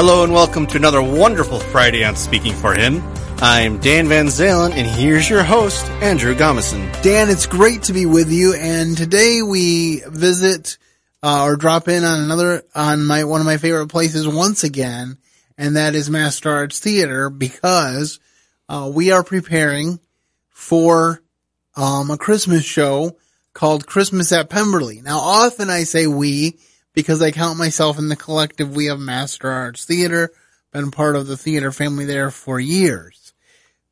Hello and welcome to another wonderful Friday on Speaking for Him. I'm Dan Van Zalen and here's your host, Andrew Gomison. Dan, it's great to be with you and today we visit uh, or drop in on another on my one of my favorite places once again, and that is Master Arts Theater because uh, we are preparing for um, a Christmas show called Christmas at Pemberley. Now, often I say we because I count myself in the collective we of Master Arts Theater, been part of the theater family there for years.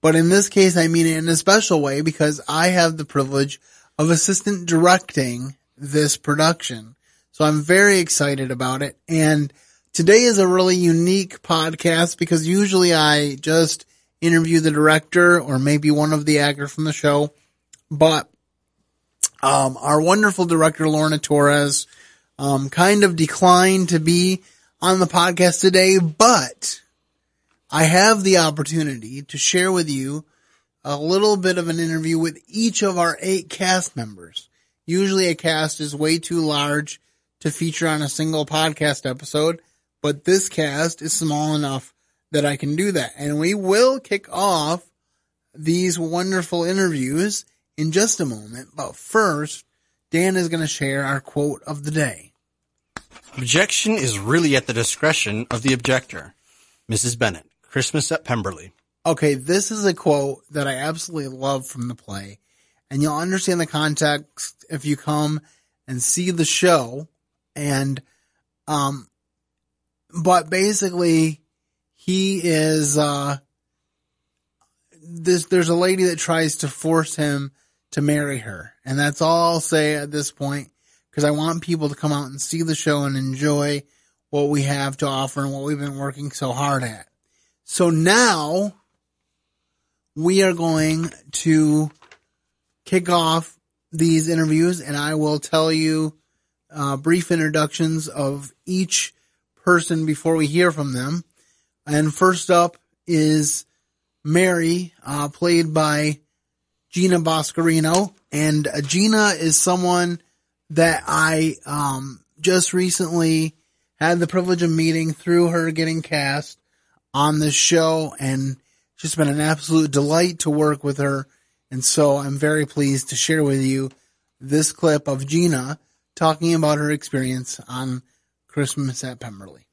But in this case, I mean it in a special way because I have the privilege of assistant directing this production. So I'm very excited about it. And today is a really unique podcast because usually I just interview the director or maybe one of the actors from the show. But, um, our wonderful director, Lorna Torres, um, kind of declined to be on the podcast today, but I have the opportunity to share with you a little bit of an interview with each of our eight cast members. Usually a cast is way too large to feature on a single podcast episode, but this cast is small enough that I can do that. And we will kick off these wonderful interviews in just a moment. But first, Dan is going to share our quote of the day. Objection is really at the discretion of the objector. Mrs. Bennet, Christmas at Pemberley. Okay, this is a quote that I absolutely love from the play. And you'll understand the context if you come and see the show and um but basically he is uh this there's a lady that tries to force him to marry her and that's all I'll say at this point because I want people to come out and see the show and enjoy what we have to offer and what we've been working so hard at. So now we are going to kick off these interviews and I will tell you uh, brief introductions of each person before we hear from them. And first up is Mary, uh, played by Gina Boscarino. And uh, Gina is someone that I um, just recently had the privilege of meeting through her getting cast on this show and she's been an absolute delight to work with her. And so I'm very pleased to share with you this clip of Gina talking about her experience on Christmas at Pemberley.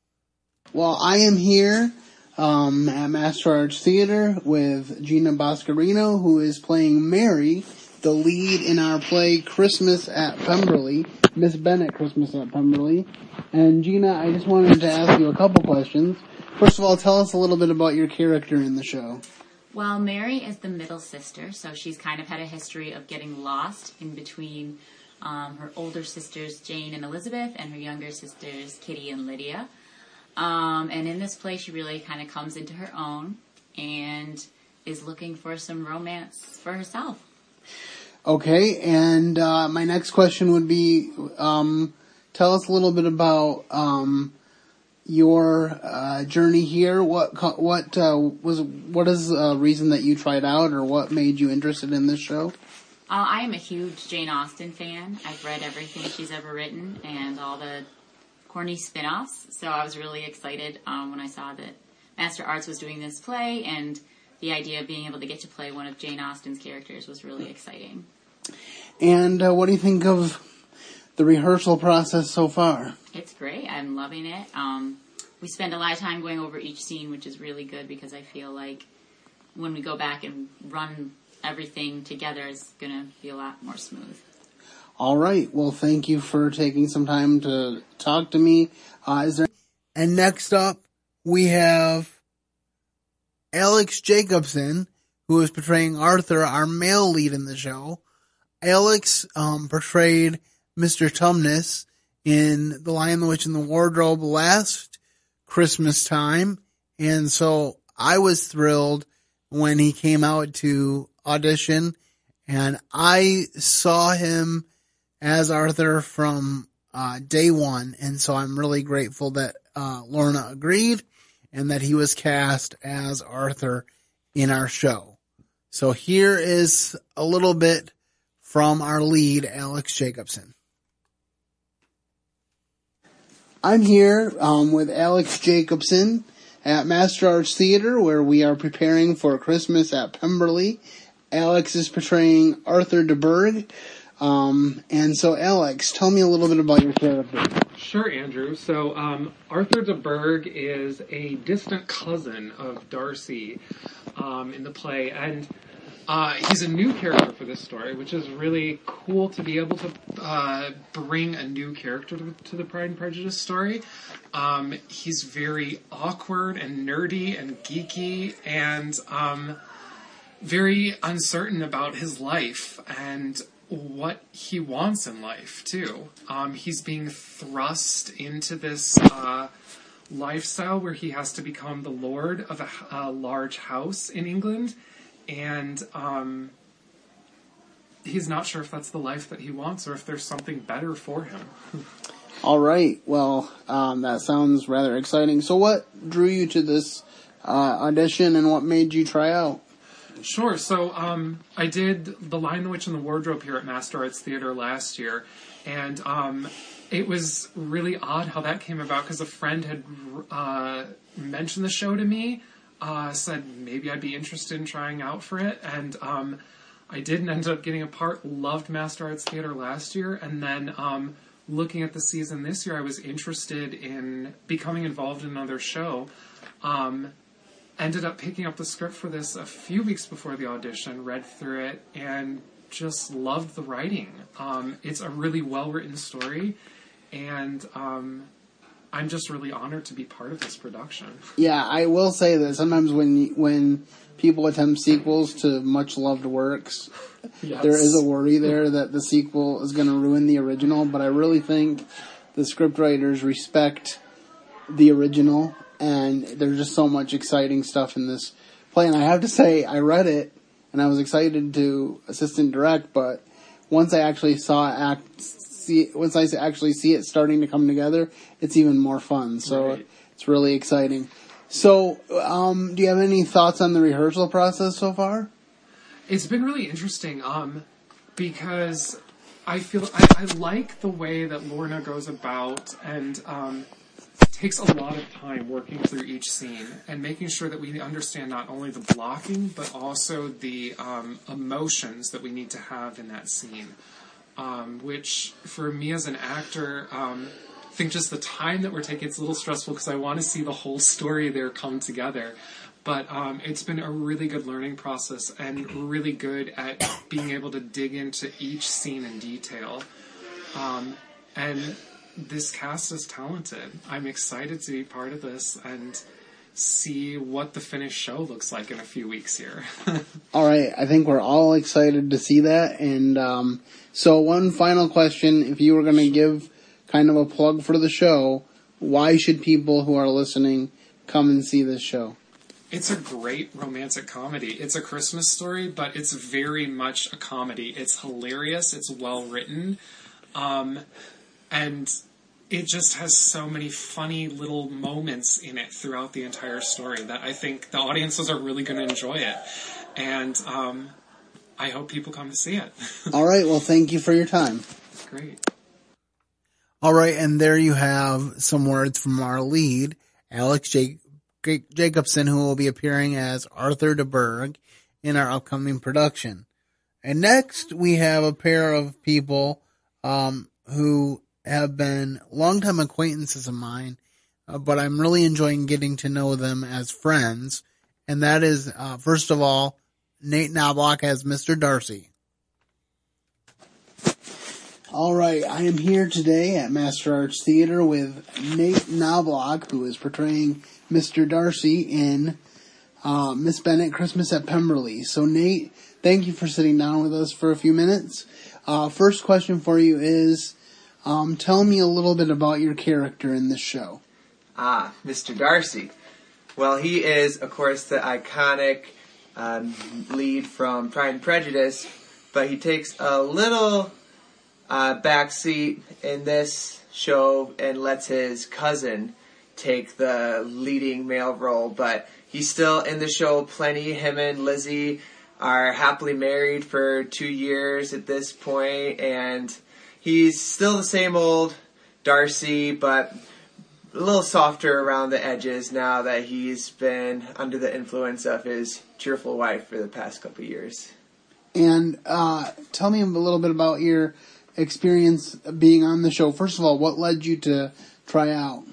Well, I am here um, at Master Arts Theater with Gina Boscarino, who is playing Mary, the lead in our play Christmas at Pemberley, Miss Bennet Christmas at Pemberley. And Gina, I just wanted to ask you a couple questions. First of all, tell us a little bit about your character in the show. Well, Mary is the middle sister, so she's kind of had a history of getting lost in between um, her older sisters Jane and Elizabeth, and her younger sisters Kitty and Lydia. Um, and in this play, she really kind of comes into her own and is looking for some romance for herself. Okay, and uh, my next question would be, um, tell us a little bit about um, your uh, journey here. What what uh, was what is the reason that you tried out, or what made you interested in this show? Uh, I am a huge Jane Austen fan. I've read everything she's ever written and all the corny spin-offs. So I was really excited um, when I saw that Master Arts was doing this play, and the idea of being able to get to play one of Jane Austen's characters was really exciting. And uh, what do you think of the rehearsal process so far? It's great. I'm loving it. Um, we spend a lot of time going over each scene, which is really good because I feel like when we go back and run everything together is going to be a lot more smooth. All right. Well, thank you for taking some time to talk to me. Uh, is there? And next up, we have Alex Jacobson, who is portraying Arthur, our male lead in the show. Alex um, portrayed Mr. Tumnus in The Lion, the Witch, and the Wardrobe last Christmas time, and so I was thrilled when he came out to audition, and I saw him as Arthur from uh, day one, and so I'm really grateful that uh, Lorna agreed and that he was cast as Arthur in our show. So here is a little bit from our lead, Alex Jacobson. I'm here um, with Alex Jacobson at Master Arts Theater, where we are preparing for Christmas at Pemberley. Alex is portraying Arthur de Burgh. Um, and so, Alex, tell me a little bit about your character. Sure, Andrew. So, um, Arthur de Burgh is a distant cousin of Darcy um, in the play, and uh, he's a new character for this story, which is really cool to be able to uh, bring a new character to, to, the Pride and Prejudice story. Um, he's very awkward and nerdy and geeky and um, very uncertain about his life and what he wants in life too. Um, he's being thrust into this uh, lifestyle where he has to become the lord of a, a large house in England, and um, he's not sure if that's the life that he wants or if there's something better for him. All right. Well, um, that sounds rather exciting. So, what drew you to this uh, audition, and what made you try out? Sure. So um, I did The Lion, the Witch, and the Wardrobe here at Master Arts Theater last year, and um, it was really odd how that came about because a friend had uh, mentioned the show to me, uh, said maybe I'd be interested in trying out for it, and um, I didn't end up getting a part. Loved Master Arts Theater last year, and then um, looking at the season this year, I was interested in becoming involved in another show. Um, ended up picking up the script for this a few weeks before the audition, read through it, and just loved the writing. Um, it's a really well written story, and um, I'm just really honored to be part of this production. Yeah, I will say that sometimes when when people attempt sequels to much loved works, yes. there is a worry there that the sequel is going to ruin the original. But I really think the scriptwriters respect the original and there's just so much exciting stuff in this play. And I have to say, I read it and I was excited to assistant direct, but once I actually saw act, see, once I actually see it starting to come together, it's even more fun. So right. it's really exciting. So, um, do you have any thoughts on the rehearsal process so far? It's been really interesting, um, because I feel I, I, like the way that Lorna goes about and um, takes a lot of time working through each scene and making sure that we understand not only the blocking but also the um, emotions that we need to have in that scene. Um, which, for me as an actor, um, I think just the time that we're taking it's a little stressful because I want to see the whole story there come together. But um, it's been a really good learning process and really good at being able to dig into each scene in detail. Um, and this cast is talented. I'm excited to be part of this and see what the finished show looks like in a few weeks here. all right, I think we're all excited to see that. And um, so, one final question: If you were going to give kind of a plug for the show, why should people who are listening come and see this show? It's a great romantic comedy. It's a Christmas story, but it's very much a comedy. It's hilarious. It's well written. Um, and it just has so many funny little moments in it throughout the entire story that I think the audiences are really going to enjoy it, and um, I hope people come to see it. All right, well, thank you for your time. Great. All right, and there you have some words from our lead, Alex J- Jacobson, who will be appearing as Arthur de Burgh in our upcoming production. And next, we have a pair of people um, who have been longtime acquaintances of mine, uh, but I'm really enjoying getting to know them as friends. And that is, uh, first of all, Nate Knobloch as Mr. Darcy. All right, I am here today at Master Arts Theater with Nate Knobloch, who is portraying Mr. Darcy in uh, Miss Bennet Christmas at Pemberley. So, Nate, thank you for sitting down with us for a few minutes. Uh, first question for you is um, tell me a little bit about your character in this show. Ah, Mr. Darcy. Well, he is, of course, the iconic um, lead from Pride and Prejudice, but he takes a little uh, backseat in this show and lets his cousin take the leading male role. But he's still in the show plenty. Him and Lizzie are happily married for two years at this point, and he's still the same old Darcy, but a little softer around the edges now that he's been under the influence of his cheerful wife for the past couple of years. And uh, tell me a little bit about your experience being on the show. First of all, what led you to try out?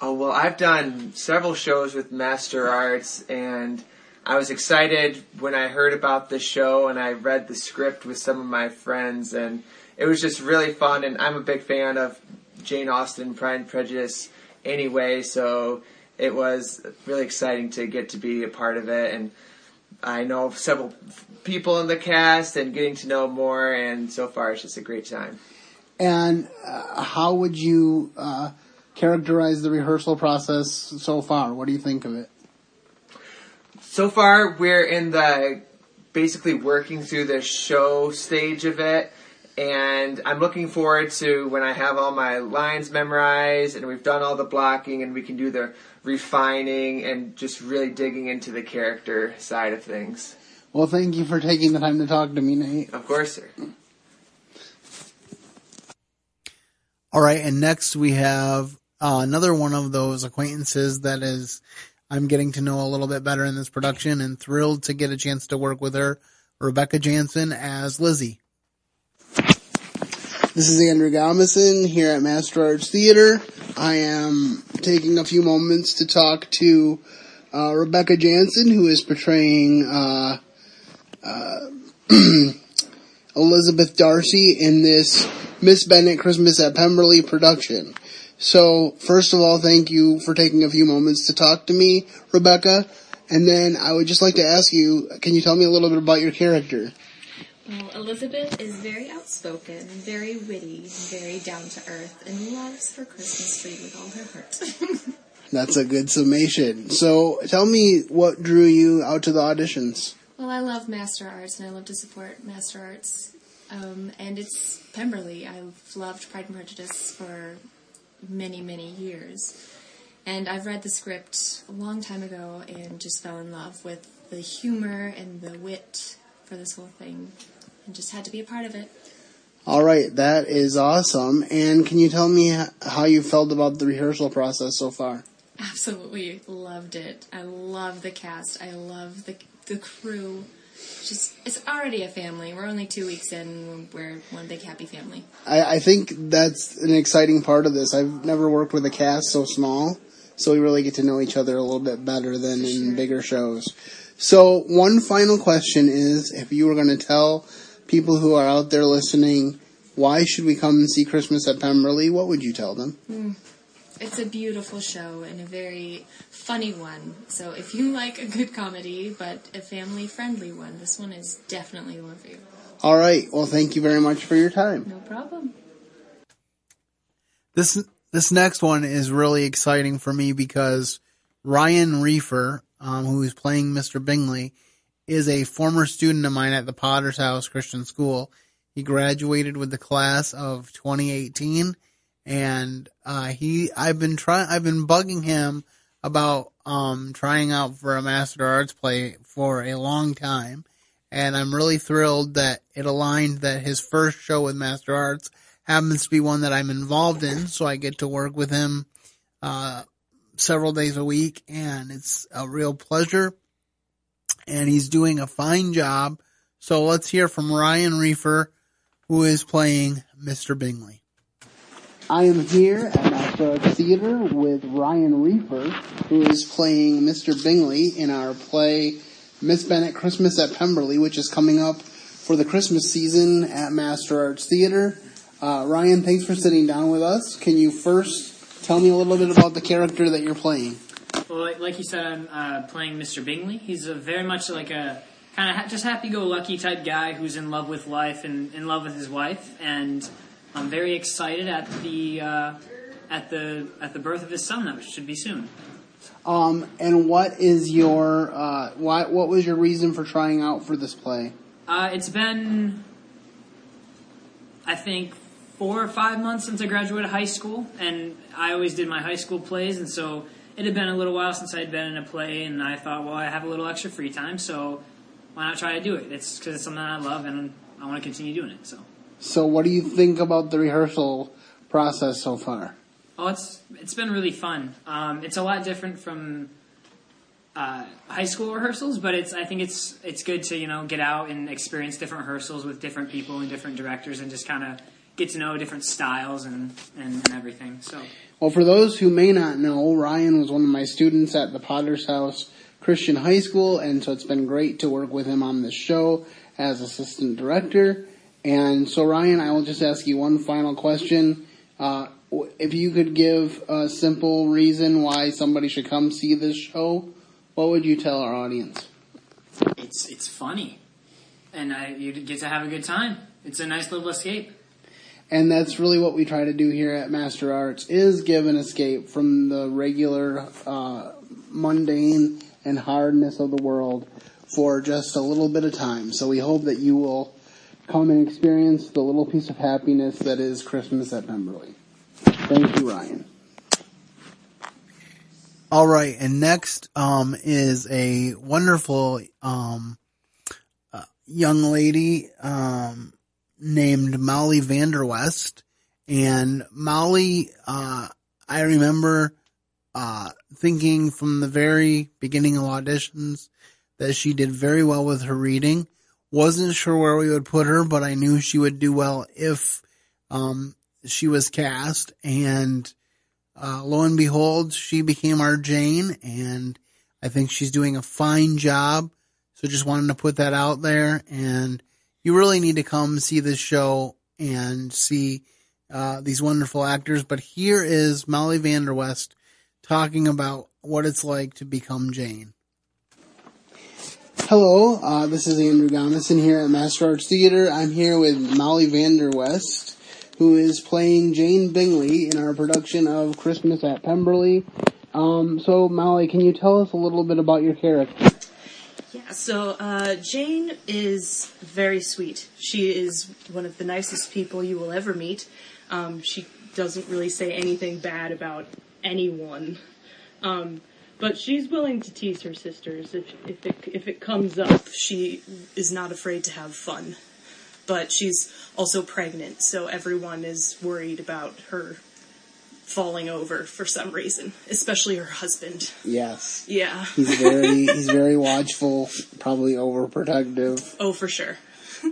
Oh, well, I've done several shows with Master Arts, and I was excited when I heard about the show and I read the script with some of my friends, and it was just really fun. And I'm a big fan of Jane Austen, Pride and Prejudice, anyway, so it was really exciting to get to be a part of it. And I know several people in the cast and getting to know more, and so far it's just a great time. And uh, how would you uh, characterize the rehearsal process so far? What do you think of it? So far, we're in the basically working through the show stage of it. And I'm looking forward to when I have all my lines memorized and we've done all the blocking and we can do the refining and just really digging into the character side of things. Well, thank you for taking the time to talk to me, Nate. Of course, sir. All right, and next we have uh, another one of those acquaintances that is I'm getting to know a little bit better in this production and thrilled to get a chance to work with her, Rebecca Jansen as Lizzie. This is Andrew Gomison here at Master Arts Theater. I am taking a few moments to talk to uh, Rebecca Jansen, who is portraying uh, uh, Elizabeth Darcy in this Miss Bennet Christmas at Pemberley production. So, first of all, thank you for taking a few moments to talk to me, Rebecca. And then I would just like to ask you, can you tell me a little bit about your character? Well, Elizabeth is very outspoken, very witty, very down to earth, and loves her Christmas tree with all her heart. That's a good summation. So, tell me what drew you out to the auditions. well, I love Master Arts, and I love to support Master Arts. Um, and it's Pemberley. I've loved Pride and Prejudice for many, many years. And I've read the script a long time ago and just fell in love with the humor and the wit for this whole thing and just had to be a part of it. All right, that is awesome. And can you tell me how you felt about the rehearsal process so far? Absolutely loved it. I love the cast. I love the the crew. Just it's already a family. We're only two weeks in. We're one big happy family. I, I think that's an exciting part of this. I've never worked with a cast so small, so we really get to know each other a little bit better than in bigger shows. So, one final question is if you were going to tell people who are out there listening, why should we come and see Christmas at Pemberley, what would you tell them? It's a beautiful show and a very funny one. So if you like a good comedy but a family friendly one, this one is definitely the one for you. All right, well, thank you very much for your time. No problem. This this next one is really exciting for me because Ryan Reefer, um, who is playing Mr. Bingley, is a former student of mine at the Potter's House Christian School. He graduated with the class of 2018, and uh, he I've been trying I've been bugging him about um, trying out for a Master Arts play for a long time, and I'm really thrilled that it aligned that his first show with Master Arts happens to be one that I'm involved in, so I get to work with him uh, several days a week, and it's a real pleasure. And he's doing a fine job. So let's hear from Ryan Reefer, who is playing Mr. Bingley. I am here at Arts Theater with Ryan Reefer, who is playing Mr. Bingley in our play Miss Bennet Christmas at Pemberley, which is coming up for the Christmas season at Master Arts Theater. Uh, Ryan, thanks for sitting down with us. Can you first tell me a little bit about the character that you're playing? Well, like, like you said, I'm uh, playing Mr. Bingley. He's a very much like a kind of ha- just happy-go-lucky type guy who's in love with life and in love with his wife, and I'm very excited at the uh, at the at the birth of his son that should be soon. Um, and what is your uh, why, what was your reason for trying out for this play? Uh, it's been, I think, four or five months since I graduated high school, and I always did my high school plays, and so it had been a little while since I had been in a play, and I thought, well, I have a little extra free time, so why not try to do it? It's because it's something I love, and I want to continue doing it. So So, what do you think about the rehearsal process so far? Oh, it's it's been really fun. Um, it's a lot different from uh, high school rehearsals, but it's I think it's it's good to you know get out and experience different rehearsals with different people and different directors and just kind of get to know different styles and, and, and everything. So Well, for those who may not know, Ryan was one of my students at the Potter's House Christian High School, and so it's been great to work with him on this show as assistant director. And so, Ryan, I will just ask you one final question. Uh, if you could give a simple reason why somebody should come see this show, what would you tell our audience? it's it's funny, and I, you get to have a good time. It's a nice little escape. And that's really what we try to do here at Master Arts is give an escape from the regular, uh, mundane and hardness of the world for just a little bit of time. So we hope that you will come and experience the little piece of happiness that is Christmas at Pemberley. Thank you, Ryan. All right, and next um, is a wonderful um, uh, young lady um, named Molly Vanderwest, and Molly, uh, I remember uh, thinking from the very beginning of auditions that she did very well with her reading. Wasn't sure where we would put her, but I knew she would do well if um, she was cast, and uh, lo and behold, she became our Jane, and I think she's doing a fine job. So just wanted to put that out there, and you really need to come see this show and see uh, these wonderful actors. But here is Molly Vanderwest talking about what it's like to become Jane. Hello, uh, this is Andrew Gomison here at Master Arts Theater. I'm here with Molly Vanderwest, who is playing Jane Bingley in our production of Christmas at Pemberley. Um, so, Molly, can you tell us a little bit about your character? So uh, Jane is very sweet. She is one of the nicest people you will ever meet. Um, she doesn't really say anything bad about anyone. Um, but she's willing to tease her sisters if, if, it, if it comes up. She is not afraid to have fun. But she's also pregnant, so everyone is worried about her falling over for some reason, especially her husband. Yes. Yeah. He's very, he's very watchful, probably overprotective. Oh, for sure.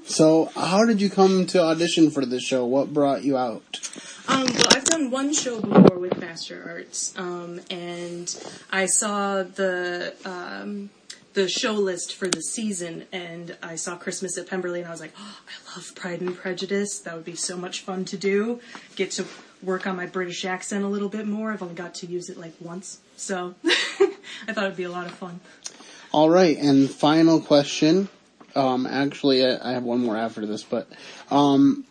So, how did you come to audition for this show? What brought you out? Um, well, I've done one show before with Master Arts, um, and I saw the um, the show list for the season, and I saw Christmas at Pemberley, and I was like, oh, I love Pride and Prejudice. That would be so much fun to do. Get to work on my British accent a little bit more. I've only got to use it like once, so I thought it'd be a lot of fun. All right, and final question. Um, actually, I I have one more after this, but um,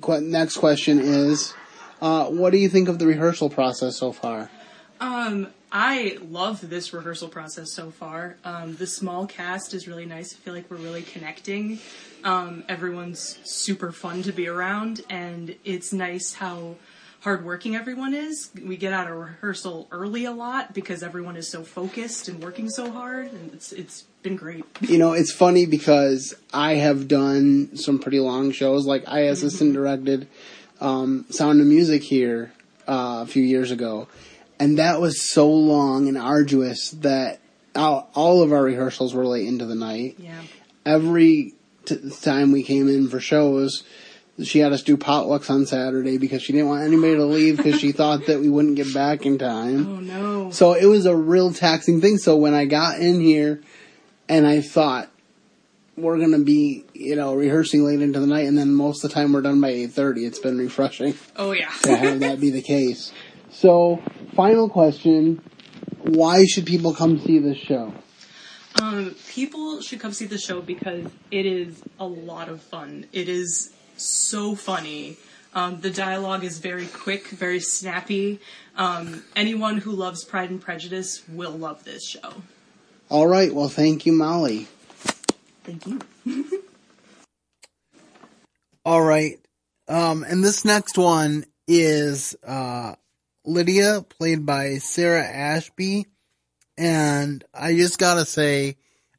qu- next question is, uh, what do you think of the rehearsal process so far? Um, I love this rehearsal process so far. Um, the small cast is really nice. I feel like we're really connecting. Um, everyone's super fun to be around, and it's nice how hardworking everyone is. We get out of rehearsal early a lot because everyone is so focused and working so hard, and it's it's been great. You know, it's funny because I have done some pretty long shows. Like I assistant directed um, Sound of Music here uh, a few years ago, and that was so long and arduous that all, all of our rehearsals were late into the night. Yeah. Every t- time we came in for shows, she had us do potlucks on Saturday because she didn't want anybody to leave because she thought that we wouldn't get back in time. Oh no. So it was a real taxing thing. So when I got in here and I thought we're gonna be, you know, rehearsing late into the night and then most of the time we're done by 8.30, it's been refreshing Oh yeah. to have that be the case. So, final question. Why should people come see this show? Um, people should come see the show because it is a lot of fun. It is so funny. Um, the dialogue is very quick, very snappy. Um, anyone who loves Pride and Prejudice will love this show. Alright, well thank you Molly. Thank you. All right. Um, and this next one is, uh, Lydia, played by Sarah Ashby. And I just gotta say,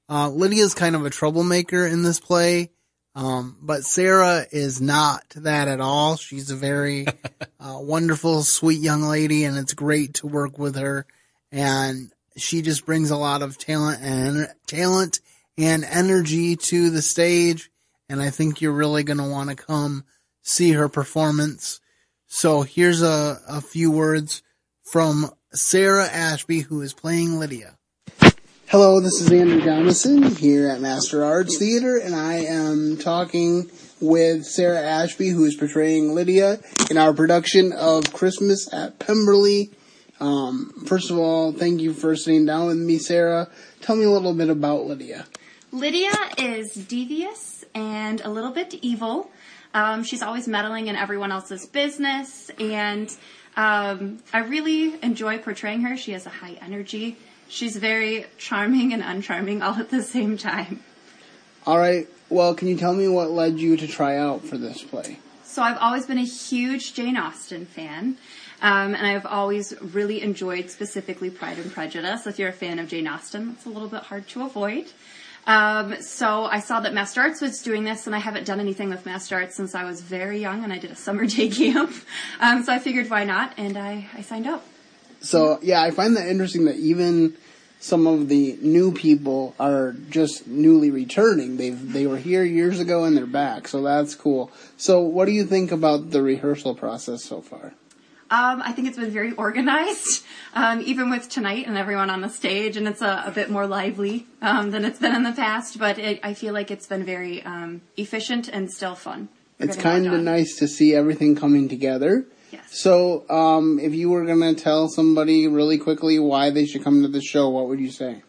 uh, Lydia's kind of a troublemaker in this play. Um, but Sarah is not that at all. She's a very uh, wonderful, sweet young lady, and it's great to work with her. And she just brings a lot of talent and talent and energy to the stage. And I think you're really going to want to come see her performance. So here's a, a few words from Sarah Ashby, who is playing Lydia. Hello, this is Andrew Jamison here at Master Arts Theater, and I am talking with Sarah Ashby, who is portraying Lydia in our production of Christmas at Pemberley. Um, first of all, thank you for sitting down with me, Sarah. Tell me a little bit about Lydia. Lydia is devious and a little bit evil. Um, she's always meddling in everyone else's business, and um, I really enjoy portraying her. She has a high energy. She's very charming and uncharming all at the same time. All right. Well, can you tell me what led you to try out for this play? So I've always been a huge Jane Austen fan. Um, and I've always really enjoyed specifically Pride and Prejudice. If you're a fan of Jane Austen, it's a little bit hard to avoid. Um, so I saw that Master Arts was doing this, and I haven't done anything with Master Arts since I was very young, and I did a summer day camp. Um, so I figured why not, and I, I signed up. So yeah, I find that interesting that even some of the new people are just newly returning. They've they were here years ago and they're back, so that's cool. So what do you think about the rehearsal process so far? Um, I think it's been very organized, um, even with tonight and everyone on the stage, and it's a, a bit more lively um, than it's been in the past. But it, I feel like it's been very um, efficient and still fun. We're It's getting a lot kind of nice to see everything coming together. Yes. So, um, if you were gonna tell somebody really quickly why they should come to the show, what would you say?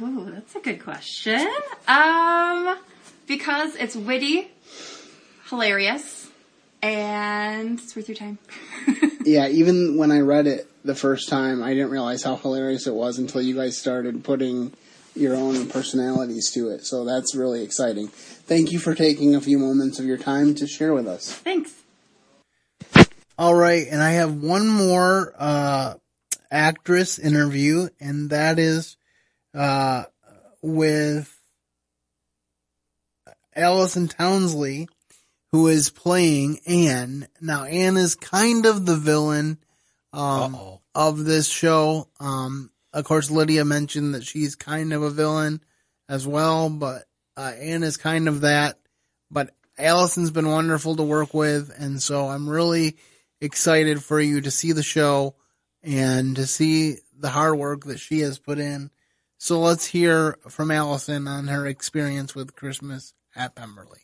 Ooh, that's a good question. Um, because it's witty, hilarious, and it's worth your time. Yeah, even when I read it the first time, I didn't realize how hilarious it was until you guys started putting your own personalities to it. So that's really exciting. Thank you for taking a few moments of your time to share with us. Thanks. All right, and I have one more uh, actress interview, and that is uh, with Allison Townsley, who is playing Anne. Now, Anne is kind of the villain um, of this show. Um, of course, Lydia mentioned that she's kind of a villain as well, but uh, Anne is kind of that. But Allison's been wonderful to work with, and so I'm really excited for you to see the show and to see the hard work that she has put in. So let's hear from Allison on her experience with Christmas at Pemberley.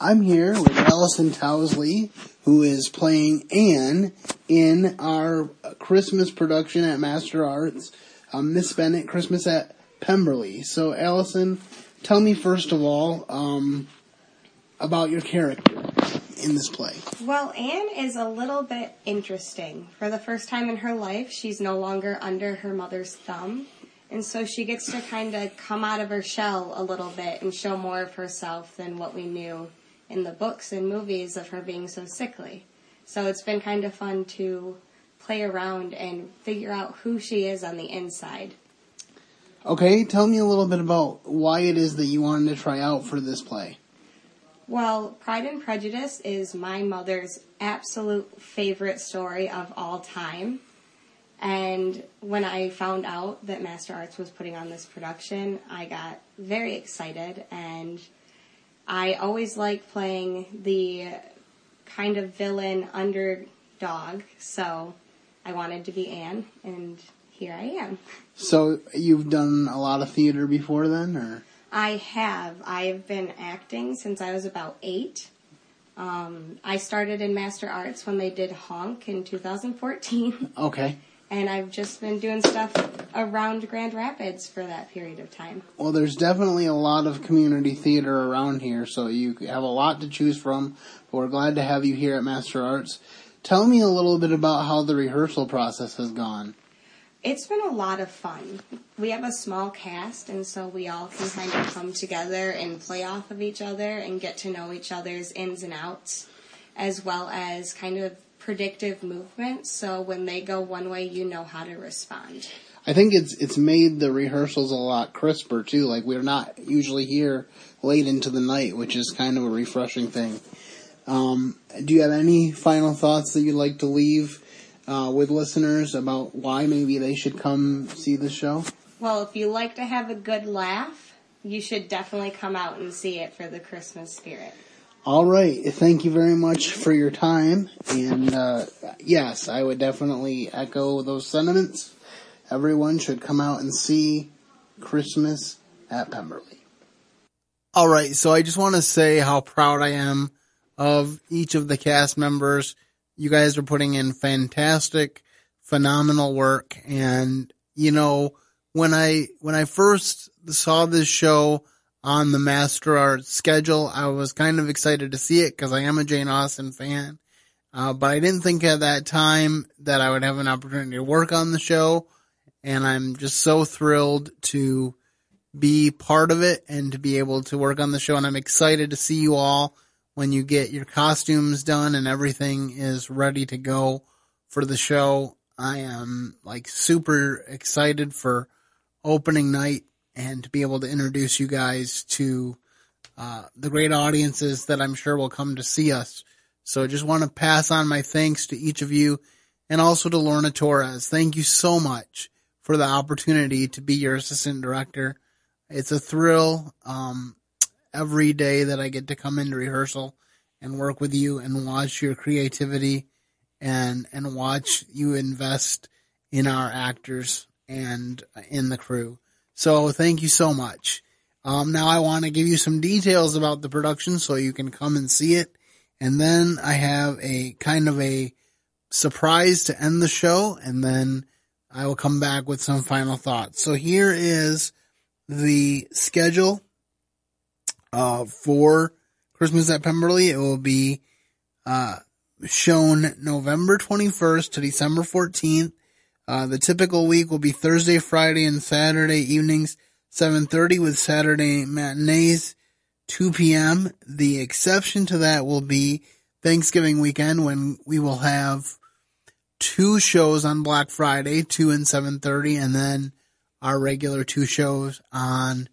I'm here with Allison Townsley, who is playing Anne in our Christmas production at Master Arts, um, Miss Bennet Christmas at Pemberley. So, Allison, tell me first of all um, about your character in this play. Well, Anne is a little bit interesting. For the first time in her life, she's no longer under her mother's thumb. And so she gets to kind of come out of her shell a little bit and show more of herself than what we knew in the books and movies of her being so sickly. So it's been kind of fun to play around and figure out who she is on the inside. Okay, tell me a little bit about why it is that you wanted to try out for this play. Well, Pride and Prejudice is my mother's absolute favorite story of all time. And when I found out that Master Arts was putting on this production, I got very excited. And I always like playing the kind of villain underdog. So I wanted to be Anne, and here I am. So, you've done a lot of theater before then, or? I have. I've been acting since I was about eight. Um, I started in Master Arts when they did Honk in 2014, Okay. and I've just been doing stuff around Grand Rapids for that period of time. Well, there's definitely a lot of community theater around here, so you have a lot to choose from. But we're glad to have you here at Master Arts. Tell me a little bit about how the rehearsal process has gone. It's been a lot of fun. We have a small cast, and so we all can kind of come together and play off of each other and get to know each other's ins and outs, as well as kind of predictive movements. so when they go one way, you know how to respond. I think it's it's made the rehearsals a lot crisper too. Like we're not usually here late into the night, which is kind of a refreshing thing. Um, do you have any final thoughts that you'd like to leave uh, with listeners about why maybe they should come see the show? Well, if you like to have a good laugh, you should definitely come out and see it for the Christmas spirit. All right. Thank you very much for your time. And uh, yes, I would definitely echo those sentiments. Everyone should come out and see Christmas at Pemberley. All right, so I just want to say how proud I am of each of the cast members. You guys are putting in fantastic, phenomenal work, and you know when I when I first saw this show on the Master Art schedule, I was kind of excited to see it because I am a Jane Austen fan. Uh, but I didn't think at that time that I would have an opportunity to work on the show, and I'm just so thrilled to be part of it and to be able to work on the show. And I'm excited to see you all when you get your costumes done and everything is ready to go for the show. I am like super excited for opening night and to be able to introduce you guys to uh, the great audiences that I'm sure will come to see us. So I just want to pass on my thanks to each of you and also to Lorna Torres. Thank you so much for the opportunity to be your assistant director. It's a thrill um, every day that I get to come into rehearsal and work with you and watch your creativity and and watch you invest in our actors and in the crew. So thank you so much. Um, now I want to give you some details about the production so you can come and see it. And then I have a kind of a surprise to end the show and then I will come back with some final thoughts. So here is the schedule, uh, for Christmas at Pemberley. It will be, uh, shown November 21st to December 14th. Uh, the typical week will be Thursday, Friday, and Saturday evenings, 7.30 with Saturday matinees, 2 p.m. The exception to that will be Thanksgiving weekend when we will have two shows on Black Friday, 2 and 7.30, and then our regular two shows on,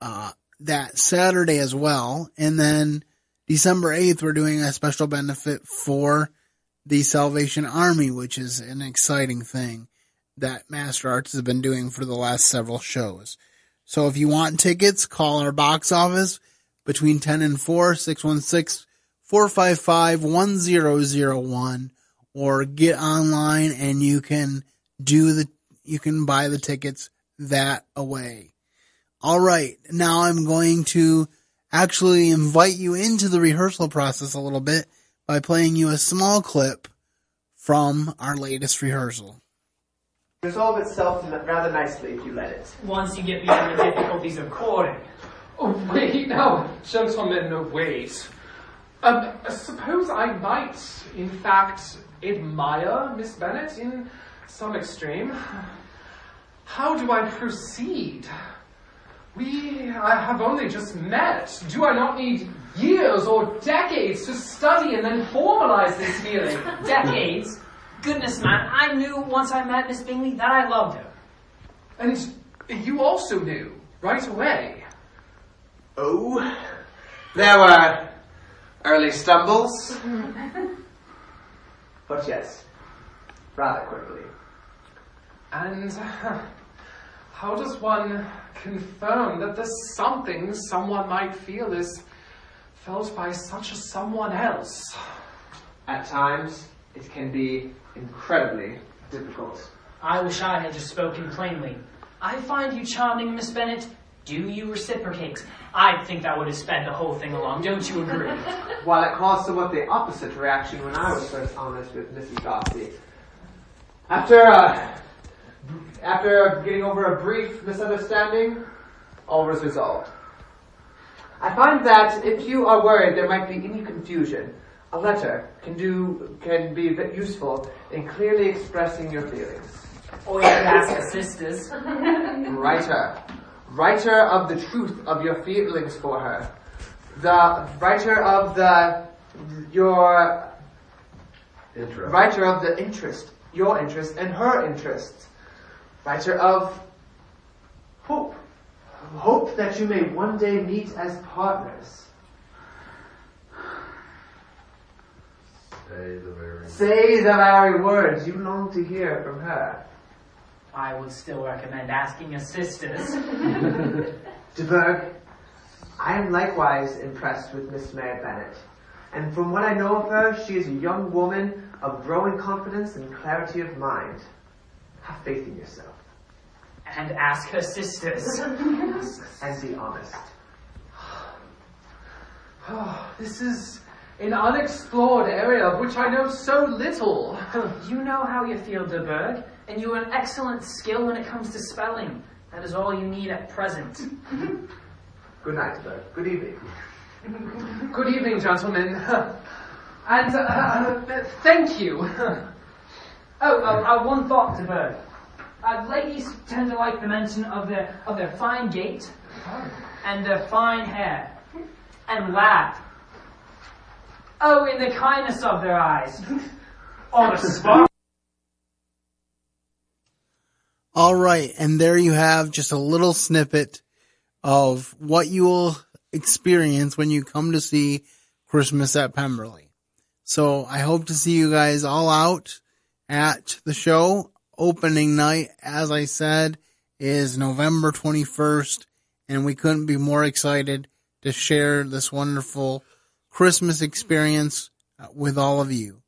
uh, that Saturday as well. And then December 8th, we're doing a special benefit for the Salvation Army, which is an exciting thing that Master Arts has been doing for the last several shows. So if you want tickets, call our box office between 10 and 4, 616-455-1001, or get online and you can do the, you can buy the tickets that away. Alright, now I'm going to actually invite you into the rehearsal process a little bit by playing you a small clip from our latest rehearsal. Resolve itself rather nicely if you let it. Once you get beyond the difficulties of courting. Oh, wait, now, gentlemen, no, wait. Um, suppose I might, in fact, admire Miss Bennet in some extreme. How do I proceed? We I have only just met. Do I not need years or decades to study and then formalize this feeling? Decades? Goodness, man, I knew once I met Miss Bingley that I loved her. And you also knew right away. Oh, there were early stumbles. but yes, rather quickly. And uh, how does one confirm that the something someone might feel is felt by such a someone else? At times, it can be incredibly difficult. I wish I had just spoken plainly. I find you charming, Miss Bennet. Do you reciprocate? I think that would have sped the whole thing along, don't you agree? While it caused somewhat the opposite reaction when I was first honest with Mrs. Darcy. After, uh, after getting over a brief misunderstanding, all was resolved. I find that if you are worried there might be any confusion, a letter can do can be useful in clearly expressing your feelings. Oh, or you can ask the sisters. Writer, writer of the truth of your feelings for her, the writer of the your Interest. Writer of the interest, your interest, and her interest. Writer of hope. Hope that you may one day meet as partners. Say the very. Say the very words you long to hear from her. I would still recommend asking your sisters. De Burgh, I am likewise impressed with Miss Mary Bennet. And from what I know of her, she is a young woman of growing confidence and clarity of mind. Have faith in yourself. And ask her sisters. and be honest. this is an unexplored area of which I know so little. You know how you feel, De Burgh, and you have an excellent skill when it comes to spelling. That is all you need at present. Good night, De Burgh. Good evening. Good evening, gentlemen. And uh, uh, thank you. Oh, uh, uh, one thought, De Burgh. Uh, ladies tend to like the mention of their of their fine gait and their fine hair and laugh. Oh, in the kindness of their eyes. On a spot. All right, and there you have just a little snippet of what you will experience when you come to see Christmas at Pemberley. So I hope to see you guys all out at the show. Opening night, as I said, is November 21st, and we couldn't be more excited to share this wonderful Christmas experience uh, with all of you.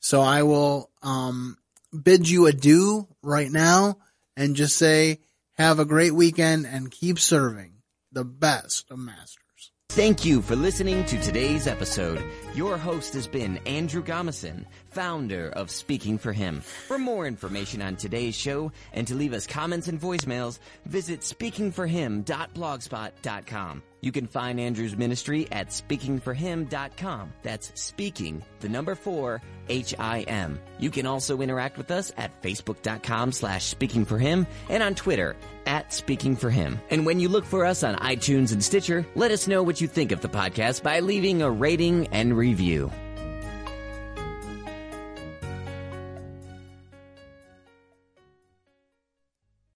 So I will um, bid you adieu right now and just say have a great weekend and keep serving the best of masters. Thank you for listening to today's episode. Your host has been Andrew Gomison, founder of Speaking for Him. For more information on today's show and to leave us comments and voicemails, visit speakingforhim.blogspot.com. You can find Andrew's ministry at speakingforhim.com. That's speaking, the number four, H-I-M. You can also interact with us at facebook.com slash speakingforhim and on Twitter at speakingforhim. And when you look for us on iTunes and Stitcher, let us know what you think of the podcast by leaving a rating and review.